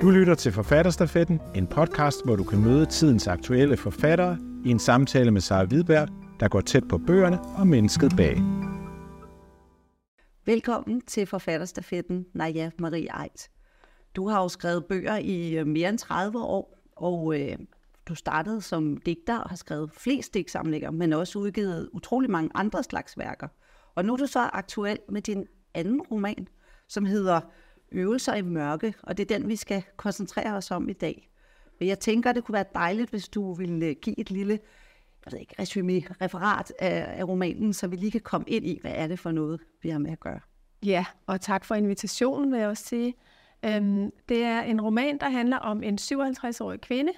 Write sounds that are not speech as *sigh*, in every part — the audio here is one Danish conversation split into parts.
Du lytter til Forfatterstafetten, en podcast, hvor du kan møde tidens aktuelle forfattere i en samtale med Sara Hvidberg, der går tæt på bøgerne og mennesket bag. Velkommen til Forfatterstafetten, Naja Marie Eit. Du har jo skrevet bøger i øh, mere end 30 år, og øh, du startede som digter og har skrevet flest digtsamlinger, men også udgivet utrolig mange andre slags værker. Og nu er du så aktuel med din anden roman, som hedder Øvelser i mørke, og det er den, vi skal koncentrere os om i dag. Men jeg tænker, det kunne være dejligt, hvis du ville øh, give et lille jeg ved ikke, resume, referat af, af romanen, så vi lige kan komme ind i, hvad er det for noget, vi har med at gøre. Ja, og tak for invitationen, vil jeg også sige. Øhm, det er en roman, der handler om en 57-årig kvinde,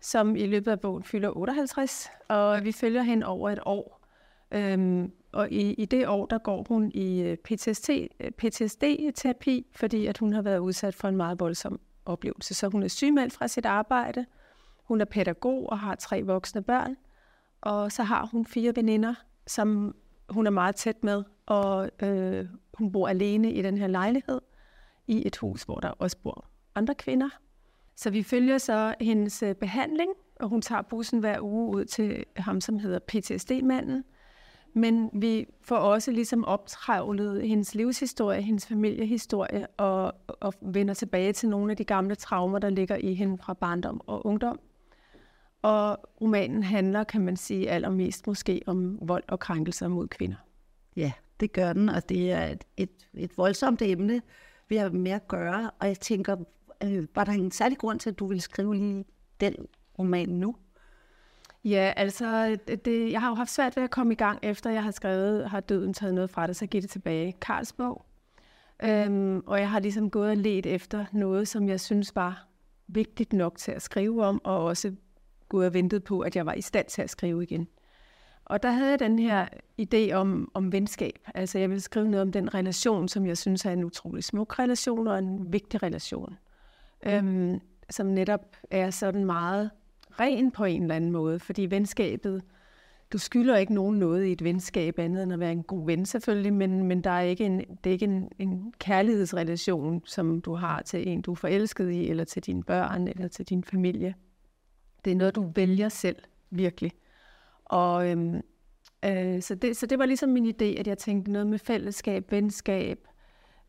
som i løbet af bogen fylder 58, og vi følger hende over et år. Øhm, og i, i det år, der går hun i øh, PTSD, PTSD-terapi, øh, fordi at hun har været udsat for en meget voldsom oplevelse. Så hun er sygemeldt fra sit arbejde, hun er pædagog og har tre voksne børn, og så har hun fire veninder, som hun er meget tæt med, og øh, hun bor alene i den her lejlighed i et hus, hvor der også bor andre kvinder. Så vi følger så hendes øh, behandling, og hun tager bussen hver uge ud til ham, som hedder PTSD-manden. Men vi får også ligesom optravlet hendes livshistorie, hendes familiehistorie, og, og vender tilbage til nogle af de gamle traumer, der ligger i hende fra barndom og ungdom. Og romanen handler, kan man sige, allermest måske om vold og krænkelser mod kvinder. Ja, det gør den, og det er et, et, et voldsomt emne, vi har med at gøre. Og jeg tænker, øh, var der en særlig grund til, at du ville skrive lige den roman nu? Ja, altså, øh, det, jeg har jo haft svært ved at komme i gang, efter jeg har skrevet, har døden taget noget fra det, så giver det tilbage. Karls bog. Øhm, og jeg har ligesom gået og let efter noget, som jeg synes var vigtigt nok til at skrive om, og også gået og ventet på, at jeg var i stand til at skrive igen. Og der havde jeg den her idé om, om venskab. Altså jeg ville skrive noget om den relation, som jeg synes er en utrolig smuk relation og en vigtig relation. Mm. Øhm, som netop er sådan meget ren på en eller anden måde, fordi venskabet, du skylder ikke nogen noget i et venskab andet end at være en god ven selvfølgelig, men, men der er ikke en, det er ikke en, en kærlighedsrelation, som du har til en, du er forelsket i, eller til dine børn, eller til din familie. Det er noget, du vælger selv, virkelig. Og øhm, øh, så, det, så det var ligesom min idé, at jeg tænkte noget med fællesskab, venskab,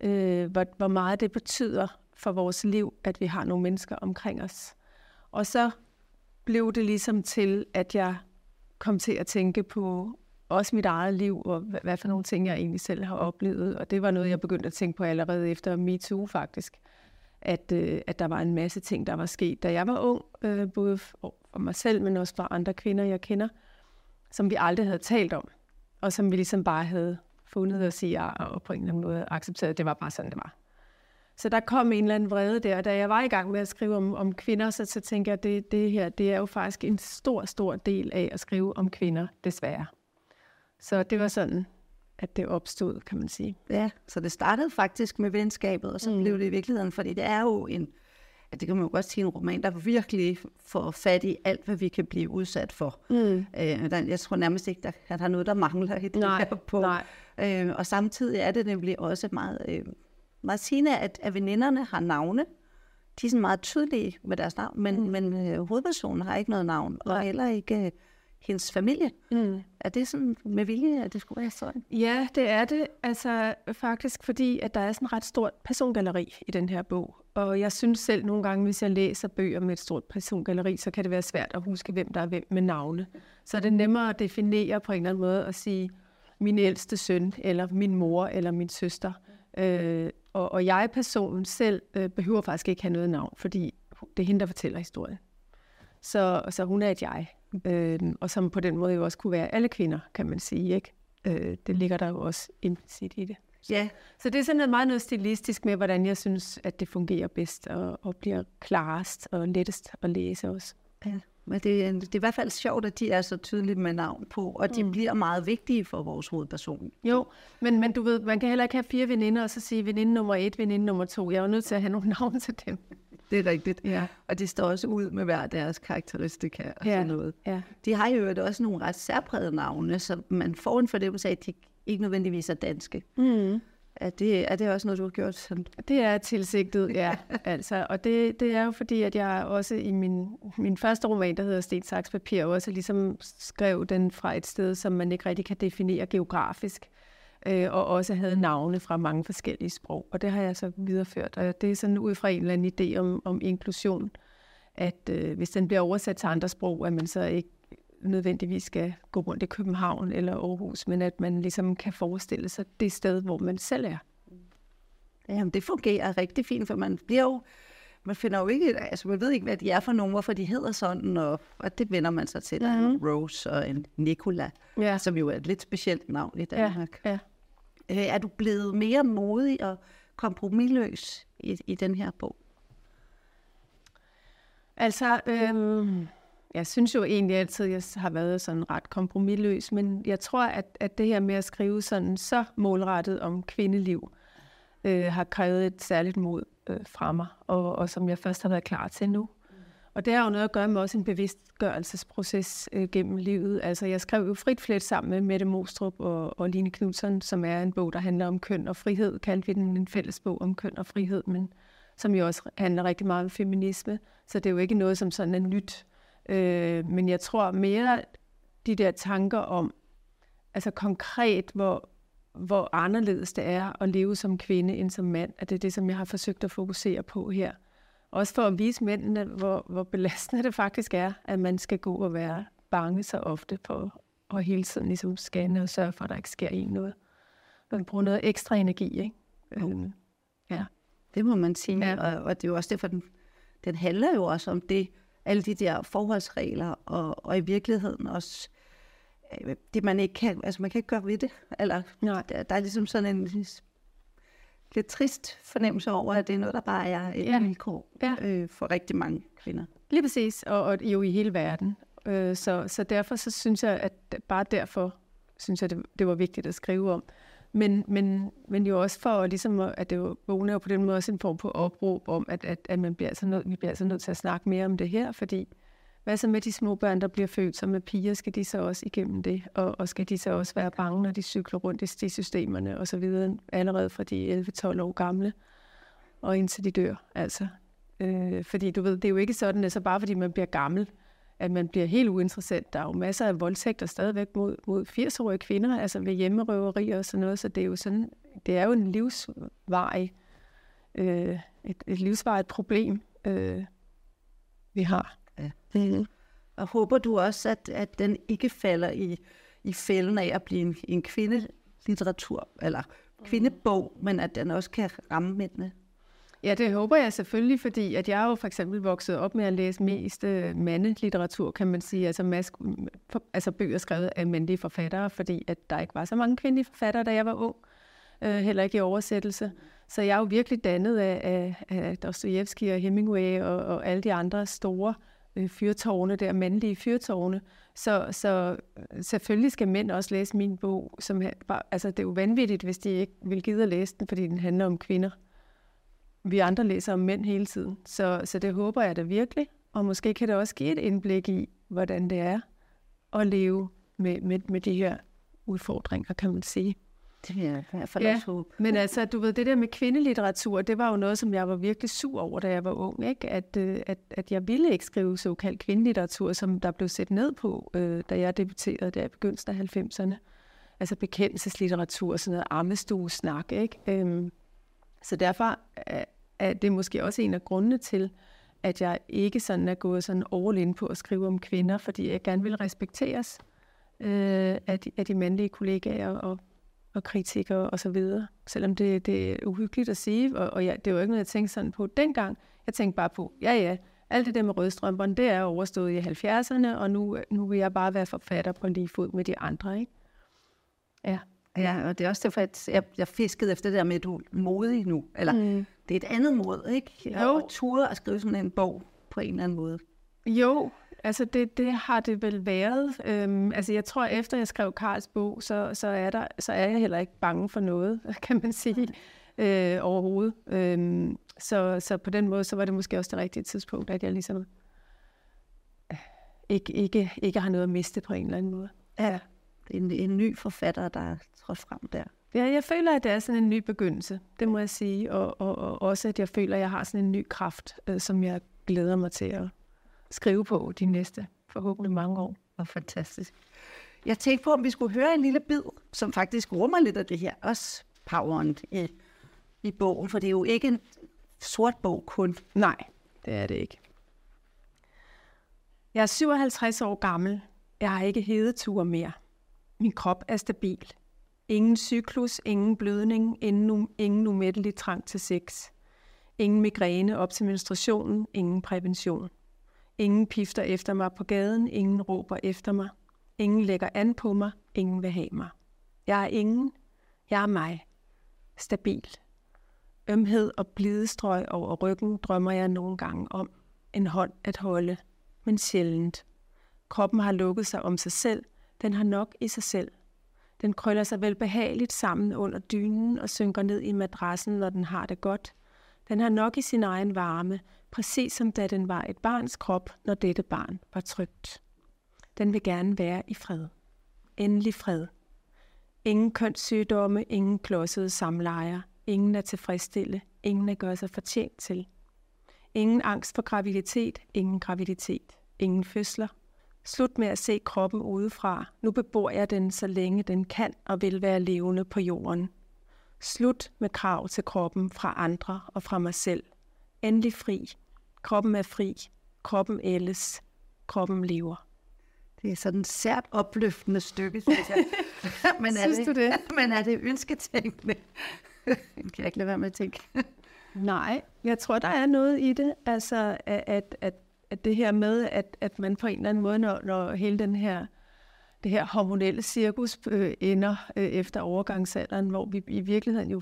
øh, hvor, hvor meget det betyder for vores liv, at vi har nogle mennesker omkring os. Og så blev det ligesom til, at jeg kom til at tænke på også mit eget liv, og hvad, hvad for nogle ting, jeg egentlig selv har oplevet. Og det var noget, jeg begyndte at tænke på allerede efter MeToo faktisk. At, øh, at der var en masse ting, der var sket, da jeg var ung, øh, både for mig selv, men også for andre kvinder, jeg kender, som vi aldrig havde talt om, og som vi ligesom bare havde fundet os i, og på en eller anden måde accepteret, at det var bare sådan, det var. Så der kom en eller anden vrede der, da jeg var i gang med at skrive om, om kvinder, så, så tænker jeg, at det, det her, det er jo faktisk en stor, stor del af at skrive om kvinder, desværre. Så det var sådan, at det opstod, kan man sige. Ja, så det startede faktisk med venskabet, og så mm. blev det i virkeligheden, fordi det er jo en, ja, det kan man jo godt sige, en roman, der virkelig får fat i alt, hvad vi kan blive udsat for. Mm. Øh, der, jeg tror nærmest ikke, der, at der er noget, der mangler i det nej, her på. Nej. Øh, og samtidig er det nemlig også meget... Øh, meget sigende, at, at veninderne har navne. De er sådan meget tydelige med deres navn, men, mm. men øh, hovedpersonen har ikke noget navn, og Nej. heller ikke øh, hendes familie. Mm. Er det sådan med vilje, at det skulle være sådan? Ja, det er det. Altså faktisk fordi, at der er sådan et ret stort persongalleri i den her bog. Og jeg synes selv nogle gange, hvis jeg læser bøger med et stort persongalleri, så kan det være svært at huske, hvem der er hvem med navne. Så er det nemmere at definere på en eller anden måde og sige, min ældste søn, eller min mor, eller min søster. Øh, og, og jeg-personen selv øh, behøver faktisk ikke have noget navn, fordi det er hende, der fortæller historien. Så, så hun er et jeg. Øh, og som på den måde jo også kunne være alle kvinder, kan man sige. Ikke? Øh, det ligger der jo også implicit i det. Ja. så det er sådan noget meget noget stilistisk med, hvordan jeg synes, at det fungerer bedst og, og bliver klarest og lettest at læse også. Ja. Men det, er, det er i hvert fald sjovt, at de er så tydelige med navn på, og de mm. bliver meget vigtige for vores hovedperson. Jo, men, men du ved, man kan heller ikke have fire veninder, og så sige veninde nummer et, veninde nummer to. Jeg er nødt til at have nogle *laughs* navne til dem. Det er rigtigt. Ja. Og det står også ud med hver deres karakteristika og ja. sådan noget. Ja. De har jo også nogle ret særprægede navne, så man får en fornemmelse af, at de ikke nødvendigvis er danske. Mm. Er det, er det også noget, du har gjort sådan? Det er tilsigtet, ja. *laughs* altså, og det, det er jo fordi, at jeg også i min, min første roman, der hedder Sten Saks Papir, også ligesom skrev den fra et sted, som man ikke rigtig kan definere geografisk, øh, og også havde navne fra mange forskellige sprog. Og det har jeg så videreført, og det er sådan ud fra en eller anden idé om, om inklusion, at øh, hvis den bliver oversat til andre sprog, at man så ikke nødvendigvis skal gå rundt i København eller Aarhus, men at man ligesom kan forestille sig det sted, hvor man selv er. Jamen, det fungerer rigtig fint, for man bliver jo, man finder jo ikke, altså man ved ikke, hvad de er for nogen, hvorfor de hedder sådan, og, og det vender man sig til. Er en Rose og en Nicola, Ja. som jo er et lidt specielt navn i Danmark. Ja. Øh, er du blevet mere modig og kompromilløs i, i den her bog? Altså, øhm, jeg synes jo egentlig altid, at jeg har været sådan ret kompromilløs, men jeg tror, at, at det her med at skrive sådan så målrettet om kvindeliv, øh, har krævet et særligt mod øh, fra mig, og, og som jeg først har været klar til nu. Og det har jo noget at gøre med også en bevidstgørelsesproces øh, gennem livet. Altså, jeg skrev jo Frit Flet sammen med Mette Mostrup og, og Line Knudsen, som er en bog, der handler om køn og frihed. Kaldte vi den en fælles bog om køn og frihed, men som jo også handler rigtig meget om feminisme. Så det er jo ikke noget, som sådan er nyt. Øh, men jeg tror mere de der tanker om, altså konkret, hvor, hvor anderledes det er at leve som kvinde end som mand, at det er det, som jeg har forsøgt at fokusere på her. Også for at vise mændene, hvor, hvor belastende det faktisk er, at man skal gå og være bange så ofte for at hele tiden ligesom scanne og sørge for, at der ikke sker en noget. Man bruger noget ekstra energi, ikke? Øhm, ja. Det må man sige, ja. og, og det er jo også derfor, den, den handler jo også om det, alle de der forholdsregler, og, og i virkeligheden også øh, det, man ikke kan, altså man kan ikke gøre ved det. Eller, Nej. der, der er ligesom sådan en lidt trist fornemmelse over, at det er noget, der bare er et Ja. vilkår Ja. øh, for rigtig mange kvinder. Lige præcis, og, og jo i hele verden. Øh, så, så derfor så synes jeg, at bare derfor synes jeg, det, det var vigtigt at skrive om. Men, men, men jo også for ligesom, at- at det jo bogen er jo på den måde også en form på opråb om, at, at, at man bliver altså nødt, vi bliver altså nødt til at snakke mere om det her, fordi hvad så med de små børn, der bliver født som er piger, skal de så også igennem det? Og, og skal de så også være bange, når de cykler rundt i de systemerne og så videre, allerede fra de 11-12 år gamle, og indtil de dør, altså. Øh, fordi du ved, det er jo ikke sådan, at så bare fordi man bliver gammel, at man bliver helt uinteressant. Der er jo masser af voldtægter stadigvæk mod, mod 80-årige kvinder, altså ved hjemmerøveri og sådan noget, så det er jo sådan, det er jo en livsvarig, øh, et, et livsvarigt problem, øh, vi har. Mm. Og håber du også, at, at den ikke falder i, i fælden af at blive en, en kvindelitteratur, eller kvindebog, men at den også kan ramme mændene? Ja, det håber jeg selvfølgelig, fordi at jeg er jo for eksempel vokset op med at læse mest øh, mandelitteratur, kan man sige, altså, mas- for, altså bøger skrevet af mandlige forfattere, fordi at der ikke var så mange kvindelige forfattere, da jeg var ung, øh, heller ikke i oversættelse. Så jeg er jo virkelig dannet af, af, af Dostoyevsky og Hemingway og, og alle de andre store øh, fyrtårne der, mandlige fyrtårne. Så, så øh, selvfølgelig skal mænd også læse min bog. Som, altså, det er jo vanvittigt, hvis de ikke vil gide at læse den, fordi den handler om kvinder vi andre læser om mænd hele tiden. Så, så det håber jeg da virkelig. Og måske kan det også give et indblik i, hvordan det er at leve med, med, med de her udfordringer, kan man sige. Det vil jeg i hvert fald Ja. også håbe. Men altså, du ved, det der med kvindelitteratur, det var jo noget, som jeg var virkelig sur over, da jeg var ung. Ikke? At, øh, at, at jeg ville ikke skrive såkaldt kvindelitteratur, som der blev set ned på, øh, da jeg debuterede der i begyndelsen af 90'erne. Altså bekendelseslitteratur, sådan noget armestuesnak, ikke? Øhm, så derfor det er måske også en af grundene til, at jeg ikke sådan er gået sådan all in på at skrive om kvinder, fordi jeg gerne vil respekteres øh, af, de, af de mandlige kollegaer og, og kritikere og så videre. Selvom det, det er uhyggeligt at sige, og, og jeg, det var ikke noget, jeg tænkte sådan på dengang. Jeg tænkte bare på, ja ja, alt det der med rødstrømperne, det er overstået i 70'erne, og nu, nu vil jeg bare være forfatter på lige fod med de andre, ikke? Ja. Ja, og det er også derfor, at jeg, jeg fiskede efter det der med, at du er modig nu. Eller mm. det er et andet mod, ikke? Jo. At ture at skrive sådan en bog på en eller anden måde. Jo, altså det, det har det vel været. Øhm, altså jeg tror, efter jeg skrev Karls bog, så, så, er der, så er jeg heller ikke bange for noget, *laughs* kan man sige, øh, overhovedet. Øhm, så, så på den måde, så var det måske også det rigtige tidspunkt, at jeg ligesom øh, ikke, ikke, ikke har noget at miste på en eller anden måde. Ja. Det er en, en ny forfatter, der er trådt frem der. Ja, jeg føler, at det er sådan en ny begyndelse, det må jeg sige. Og, og, og også, at jeg føler, at jeg har sådan en ny kraft, øh, som jeg glæder mig til at skrive på de næste forhåbentlig mange år. Hvor fantastisk. Jeg tænkte på, om vi skulle høre en lille bid, som faktisk rummer lidt af det her, også poweren i, i bogen, for det er jo ikke en sort bog kun. Nej, det er det ikke. Jeg er 57 år gammel. Jeg har ikke hedeture mere. Min krop er stabil. Ingen cyklus, ingen blødning, ingen, ingen umættelig trang til sex. Ingen migræne op til menstruationen, ingen prævention. Ingen pifter efter mig på gaden, ingen råber efter mig. Ingen lægger an på mig, ingen vil have mig. Jeg er ingen, jeg er mig. Stabil. Ømhed og blidestrøg over ryggen drømmer jeg nogle gange om. En hånd at holde, men sjældent. Kroppen har lukket sig om sig selv. Den har nok i sig selv. Den krøller sig vel behageligt sammen under dynen og synker ned i madrassen, når den har det godt. Den har nok i sin egen varme, præcis som da den var et barns krop, når dette barn var trygt. Den vil gerne være i fred. Endelig fred. Ingen kønssygdomme, ingen klodsede samlejer, ingen er tilfredsstille, ingen er gøre sig fortjent til. Ingen angst for graviditet, ingen graviditet, ingen fødsler. Slut med at se kroppen udefra. Nu bebor jeg den, så længe den kan og vil være levende på jorden. Slut med krav til kroppen fra andre og fra mig selv. Endelig fri. Kroppen er fri. Kroppen ældes. Kroppen lever. Det er sådan et sært opløftende stykke, synes jeg. *laughs* men er Synes det, du det? *laughs* Men er det ønsketænkende? *laughs* kan jeg ikke lade være med at tænke. Nej, jeg tror, der er noget i det. Altså, at, at, at det her med, at, at man på en eller anden måde, når, når hele den her, det her hormonelle cirkus øh, ender øh, efter overgangsalderen, hvor vi i virkeligheden jo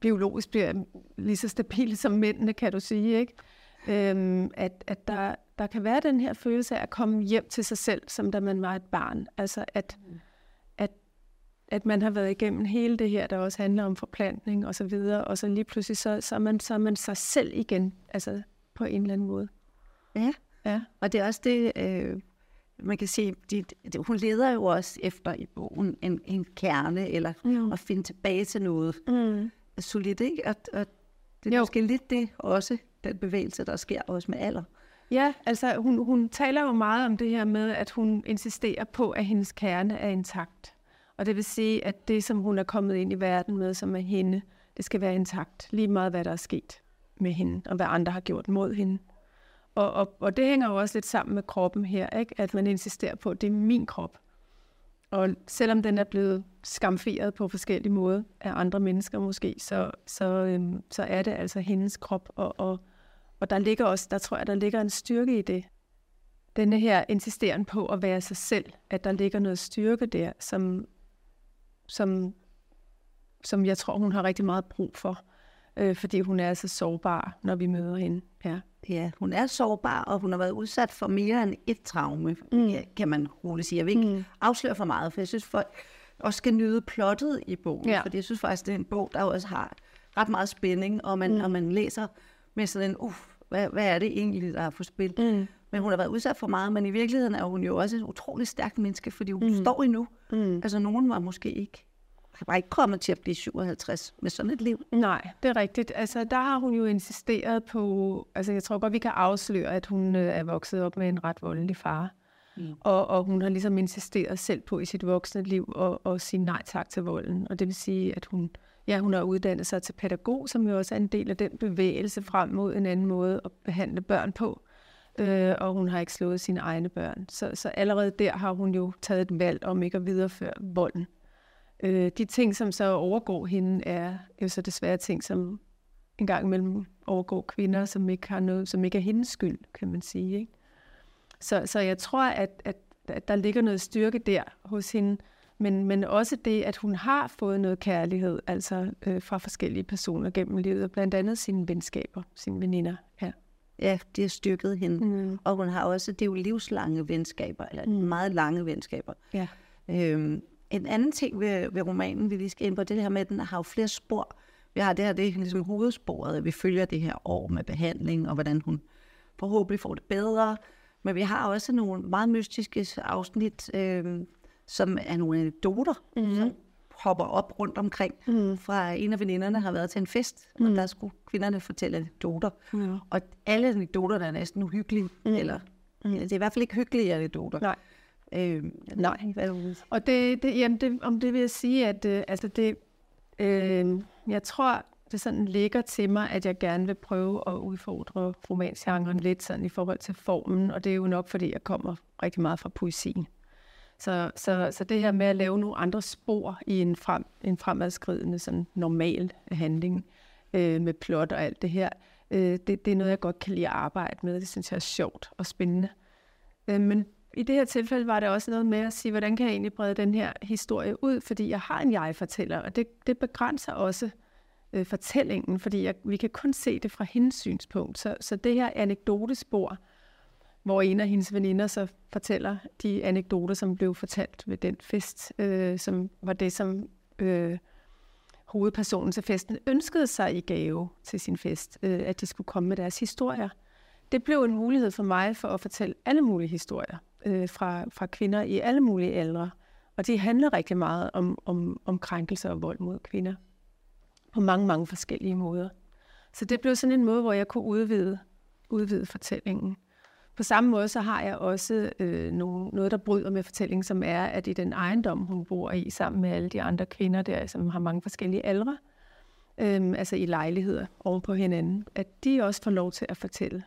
biologisk bliver lige så stabile som mændene, kan du sige, ikke? Øhm, at, at der, der kan være den her følelse af at komme hjem til sig selv, som da man var et barn. Altså at, at, at man har været igennem hele det her, der også handler om forplantning og så videre, og så lige pludselig, så, så, er, man, så er man sig selv igen, altså på en eller anden måde. Ja, Ja. og det er også det, øh, man kan sige, de, de, hun leder jo også efter i bogen en, en kerne, eller Mm. at finde tilbage til noget Mm. solidt, ikke? Og, og det er Jo. måske lidt det også, den bevægelse, der sker også med alder. Ja, altså hun, hun taler jo meget om det her med, at hun insisterer på, at hendes kerne er intakt. Og det vil sige, at det, som hun er kommet ind i verden med, som er hende, det skal være intakt. Lige meget, hvad der er sket med hende, og hvad andre har gjort mod hende. Og, og, og det hænger jo også lidt sammen med kroppen her, ikke? at man insisterer på, at det er min krop. Og selvom den er blevet skamferet på forskellige måder af andre mennesker måske, så, så, øhm, så er det altså hendes krop, og, og, og der ligger også, der tror jeg, der ligger en styrke i det. Denne her insisteren på at være sig selv, at der ligger noget styrke der, som, som, som jeg tror, hun har rigtig meget brug for, øh, fordi hun er så sårbar, når vi møder hende. Ja. Ja, hun er sårbar, og hun har været udsat for mere end et traume, mm. kan man roligt sige. Jeg vil ikke mm. afsløre for meget, for jeg synes, folk også skal nyde plottet i bogen. Ja. Fordi jeg synes faktisk, det er en bog, der også har ret meget spænding, og man, mm. og man læser med sådan en, uff, hvad, hvad er det egentlig, der er på spil? Mm. Men hun har været udsat for meget, men i virkeligheden er hun jo også et utroligt stærkt menneske, fordi hun mm. står endnu. Mm. Altså, nogen var måske ikke, var ikke kommet til at blive 57 med sådan et liv. Nej, det er rigtigt. Altså, der har hun jo insisteret på, altså jeg tror godt, vi kan afsløre, at hun øh, er vokset op med en ret voldelig far. Mm. Og, og hun har ligesom insisteret selv på i sit voksne liv at, at sige nej tak til volden. Og det vil sige, at hun, ja, hun har uddannet sig til pædagog, som jo også er en del af den bevægelse frem mod en anden måde at behandle børn på. Øh, og hun har ikke slået sine egne børn. Så, så allerede der har hun jo taget et valg om ikke at videreføre volden. Øh, de ting, som så overgår hende, er jo så desværre ting, som en gang imellem overgår kvinder, som ikke, har noget, som ikke er hendes skyld, kan man sige. Ikke? Så, så jeg tror, at, at, at der ligger noget styrke der hos hende, men, men også det, at hun har fået noget kærlighed, altså øh, fra forskellige personer gennem livet, blandt andet sine venskaber, sine veninder. Ja. Ja, det har styrket hende. Mm. Og hun har også, det er jo livslange venskaber, eller mm. meget lange venskaber. Ja. Øhm, en anden ting ved, ved romanen, vi lige skal ind på, det er her med, at den har jo flere spor. Vi har det her, det er ligesom hovedsporet, at vi følger det her år med behandling, og hvordan hun forhåbentlig får det bedre. Men vi har også nogle meget mystiske afsnit, øhm, som er nogle anekdoter, mm. som hopper op rundt omkring. Mm. Fra en af veninderne har været til en fest, mm. og der skulle kvinderne fortælle anekdoter. Mm. Og alle anekdoter er næsten uhyggelige, mm. eller mm. det er i hvert fald ikke hyggelige anekdoter. Nej. Øh, Nej. Og det, det, jamen det, om det vil jeg sige, at øh, altså det, øh, jeg tror, det sådan ligger til mig, at jeg gerne vil prøve at udfordre romansgenren lidt sådan i forhold til formen, og det er jo nok, fordi jeg kommer rigtig meget fra poesien. Så, så, så det her med at lave nogle andre spor i en, frem, en fremadskridende sådan normal handling øh, med plot og alt det her, øh, det, det er noget, jeg godt kan lide at arbejde med. Det synes jeg er sjovt og spændende. Øh, men i det her tilfælde var det også noget med at sige, hvordan kan jeg egentlig brede den her historie ud, fordi jeg har en jeg-fortæller, og det, det begrænser også øh, fortællingen, fordi jeg, vi kan kun se det fra hendes synspunkt. Så, så det her anekdotespor, hvor en af hendes veninder så fortæller de anekdoter, som blev fortalt ved den fest, øh, som var det, som øh, hovedpersonen til festen ønskede sig i gave til sin fest, øh, at de skulle komme med deres historier. Det blev en mulighed for mig for at fortælle alle mulige historier øh, fra, fra kvinder i alle mulige aldre. Og det handler rigtig meget om, om, om krænkelser og vold mod kvinder på mange, mange forskellige måder. Så det blev sådan en måde, hvor jeg kunne udvide, udvide fortællingen. På samme måde så har jeg også øh, nogle, noget, der bryder med fortællingen, som er, at i den ejendom, hun bor i, sammen med alle de andre kvinder der, som har mange forskellige aldre, øh, altså i lejligheder oven på hinanden, at de også får lov til at fortælle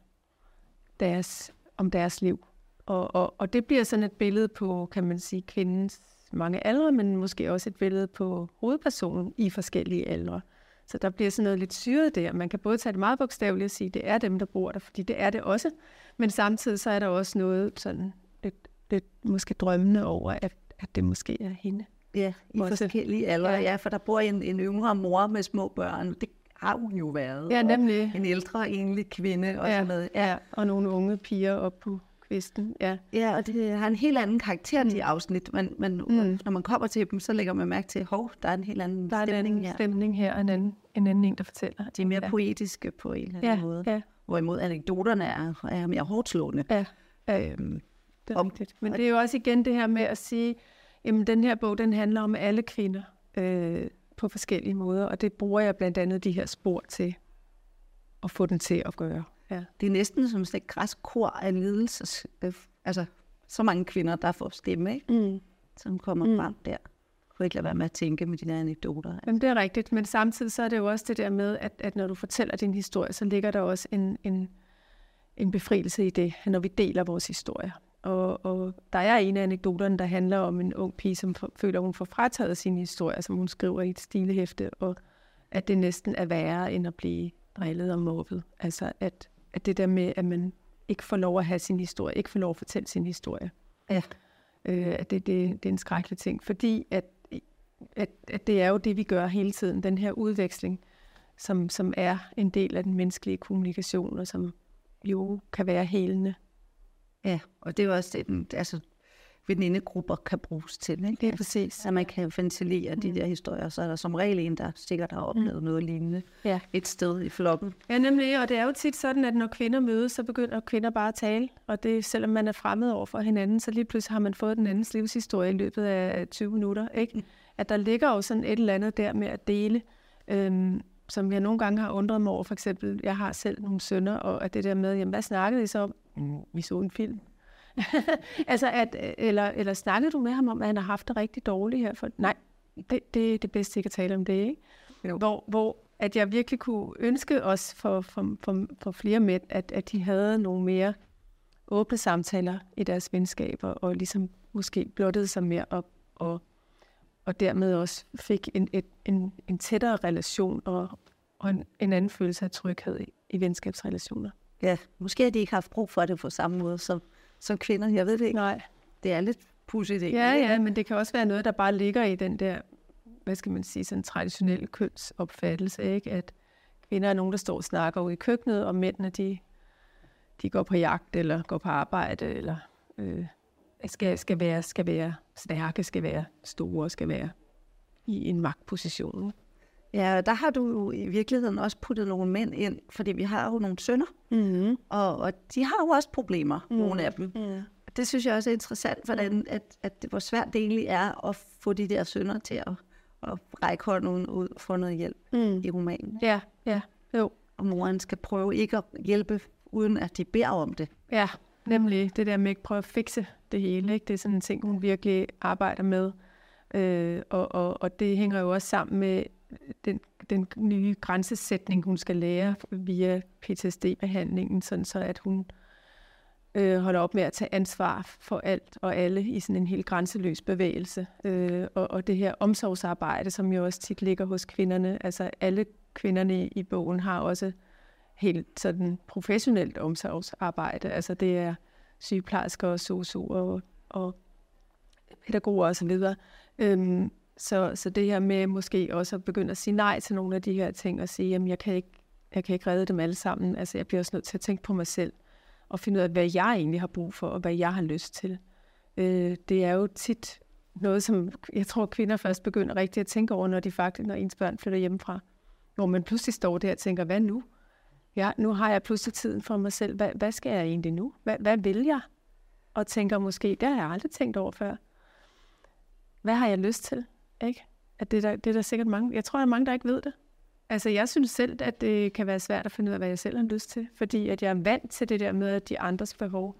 deres, om deres liv. Og, og, og det bliver sådan et billede på, kan man sige, kvindens mange aldre, men måske også et billede på hovedpersonen i forskellige aldre. Så der bliver sådan noget lidt syret der. Man kan både tage det meget bogstaveligt og sige, at det er dem, der bor der, fordi det er det også. Men samtidig så er der også noget sådan lidt, lidt måske drømmende over, at, at det måske er hende. Ja, i også. forskellige aldre. Ja. ja, for der bor en, en yngre mor med små børn. Det har hun jo været. Ja, nemlig. Og en ældre enlig kvinde. Og ja, med. ja, og nogle unge piger op på kvisten. Ja. ja, og det har en helt anden karakter, de mm. afsnit. Men, men mm. når man kommer til dem, så lægger man mærke til, hov, der er en helt anden der er stemning, en anden her. stemning her, og en anden, en anden en, der fortæller. De er mere ja. poetiske på en eller anden ja, måde. Ja. Hvorimod anekdoterne er, er mere hårdt slående. Ja, ja. Øhm, det er om, Men det er jo også igen det her med at sige, at den her bog, den handler om alle kvinder øh, på forskellige måder, og det bruger jeg blandt andet de her spor til at få den til at gøre. Ja. Det er næsten som sådan et græsk kor af lidelses... Øh, altså, så mange kvinder, der får stemme, ikke? Mm. som kommer mm. frem der. Jeg kunne ikke lade være med at tænke med de der anekdoter. Altså. Jamen, det er rigtigt, men samtidig så er det jo også det der med, at, at når du fortæller din historie, så ligger der også en, en, en befrielse i det, når vi deler vores historie. Og, og der er en af anekdoterne, der handler om en ung pige, som føler, hun får frataget sin historie, som hun skriver i et stilehæfte, og at det næsten er værre end at blive drillet og mobbet. Altså at at det der med, at man ikke får lov at have sin historie, ikke får lov at fortælle sin historie. Ja. Øh, at det, det, det er en skrækkelig ting, fordi at, at, at det er jo det, vi gør hele tiden, den her udveksling, som, som er en del af den menneskelige kommunikation, og som jo kan være helende. Ja, og det er jo også det, altså, venindegrupper kan bruges til. Ikke? Det er præcis. At man kan ventilere mm. de der historier, så er der som regel en, der sikkert har oplevet mm. noget lignende ja. et sted i flokken. Ja, nemlig, og det er jo tit sådan, at når kvinder mødes, så begynder kvinder bare at tale, og det selvom man er fremmed over for hinanden, så lige pludselig har man fået den andens livshistorie i løbet af 20 minutter. Ikke? Mm. At der ligger jo sådan et eller andet der med at dele, øhm, som jeg nogle gange har undret mig over, for eksempel, jeg har selv nogle sønner, og at det der med, jamen, hvad snakkede I så om? Mm, vi så en film. *laughs* altså at, eller, eller snakkede du med ham om, at han har haft det rigtig dårligt her? For, nej, det, det er det bedste ikke at tale om det, ikke? Hvor, hvor at jeg virkelig kunne ønske os for, for, for, for flere mænd, at, at de havde nogle mere åbne samtaler i deres venskaber, og ligesom måske blottede sig mere op, og, og dermed også fik en, et, en, en tættere relation og, og en, en anden følelse af tryghed i, i venskabsrelationer. Ja, måske har de ikke haft brug for det på samme måde som som kvinder. Jeg ved det ikke. Nej. Det er lidt pudsigt, ikke? Ja, ja, men det kan også være noget, der bare ligger i den der, hvad skal man sige, sådan traditionelle kønsopfattelse, ikke? At kvinder er nogen, der står og snakker ude i køkkenet, og mændene, de, de går på jagt, eller går på arbejde, eller øh, skal, skal, være, skal være stærke, skal være store, skal være i en magtposition. Ja, der har du jo i virkeligheden også puttet nogle mænd ind, fordi vi har jo nogle sønner, mm-hmm. og, og de har jo også problemer, mm. nogle af dem. Mm. Det synes jeg også er interessant, hvordan, at, at det, hvor svært det egentlig er at få de der sønner til at, at række hånden ud og få noget hjælp Mm. i romanen. Ja, ja, jo. Og moren skal prøve ikke at hjælpe, uden at de beder om det. Ja, nemlig det der med ikke prøve at fikse det hele. Ikke? Det er sådan en ting, hun virkelig arbejder med. Øh, og, og, og det hænger jo også sammen med den, den nye grænsesætning, hun skal lære via PTSD-behandlingen, sådan så at hun øh, holder op med at tage ansvar for alt og alle i sådan en helt grænseløs bevægelse. Øh, og, og det her omsorgsarbejde, som jo også tit ligger hos kvinderne, altså alle kvinderne i bogen har også helt sådan professionelt omsorgsarbejde. Altså det er sygeplejersker og sosuer og, og pædagoger osv. Øhm, så, så det her med måske også at begynde at sige nej til nogle af de her ting og sige, jamen jeg kan ikke, jeg kan ikke redde dem alle sammen. Altså jeg bliver også nødt til at tænke på mig selv og finde ud af, hvad jeg egentlig har brug for og hvad jeg har lyst til. Øh, det er jo tit noget, som jeg tror kvinder først begynder rigtig at tænke over, når de faktisk, når ens børn flytter hjemmefra. Hvor man pludselig står der og tænker, hvad nu? Ja, nu har jeg pludselig tiden for mig selv. Hvad, hvad skal jeg egentlig nu? Hvad, hvad vil jeg? Og tænker måske, det har jeg aldrig tænkt over før. Hvad har jeg lyst til? Ikke? At det, er der, det er der sikkert mange. Jeg tror, der er mange, der ikke ved det. Altså, jeg synes selv, at det kan være svært at finde ud af, hvad jeg selv har lyst til. Fordi at jeg er vant til det der med, at de andres behov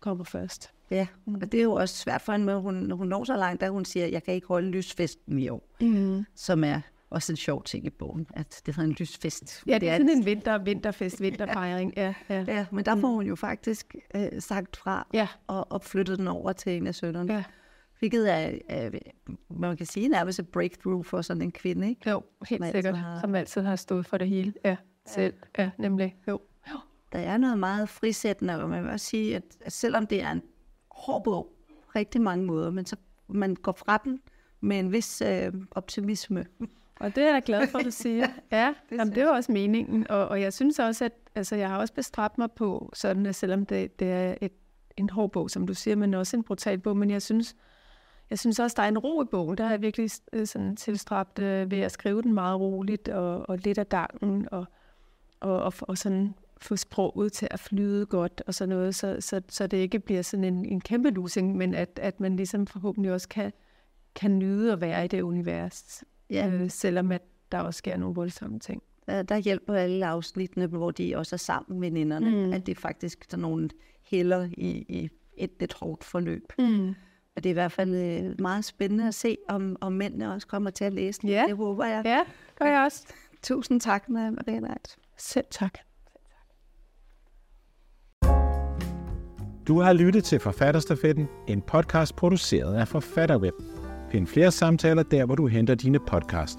kommer først. Ja, og det er jo også svært for hende, når hun, når hun når så langt, at hun siger, at jeg kan ikke holde lysfesten i år. Mm. Som er også en sjov ting i bogen, at det hedder en lysfest. Ja, det er sådan en vinter, vinterfest, vinterfejring. Ja, ja. Ja, men der får hun jo faktisk øh, sagt fra Ja, og, og flyttet den over til en af sønnerne. ja. Hvilket er, er, man kan sige, nærmest et breakthrough for sådan en kvinde, ikke? Jo, helt Som sikkert. har- Som altid har stået for det hele. Ja, selv. Ja, nemlig. Jo. Der er noget meget frisættende, og man vil også sige, at, at selvom det er en hård bog, på rigtig mange måder, men så man går fra den med en vis øh, optimisme. Og det er jeg glad for, at du *laughs* siger. Ja, det, jamen, det er jo også meningen. Og, og jeg synes også, at altså, jeg har også bestræbt mig på, sådan at selvom det, det er et, en hård bog, som du siger, men også en brutal bog, men jeg synes, jeg synes også, der er en ro i bogen. Der er jeg virkelig øh, sådan tilstræbt øh, ved at skrive den meget roligt og, og lidt af gangen, og, og, og, og sådan få sproget til at flyde godt og sådan noget, så, så, så det ikke bliver sådan en, en kæmpe losing, men at, at man ligesom forhåbentlig også kan, kan nyde at være i det univers, Ja, øh, selvom at der også sker nogle voldsomme ting. der, der hjælper alle afsnittene, hvor de også er sammen, veninderne, mm. at det faktisk er nogle heller i, i et lidt hårdt forløb. Mm. Og det er i hvert fald øh, meget spændende at se, om, om mændene også kommer til at læse den. Ja. Det håber jeg. Ja, gør jeg også. Tusind tak, Maria Leit. Selv tak. Du har lyttet til Forfatterstafetten, en podcast produceret af Forfatterweb. Find flere samtaler der, hvor du henter dine podcast.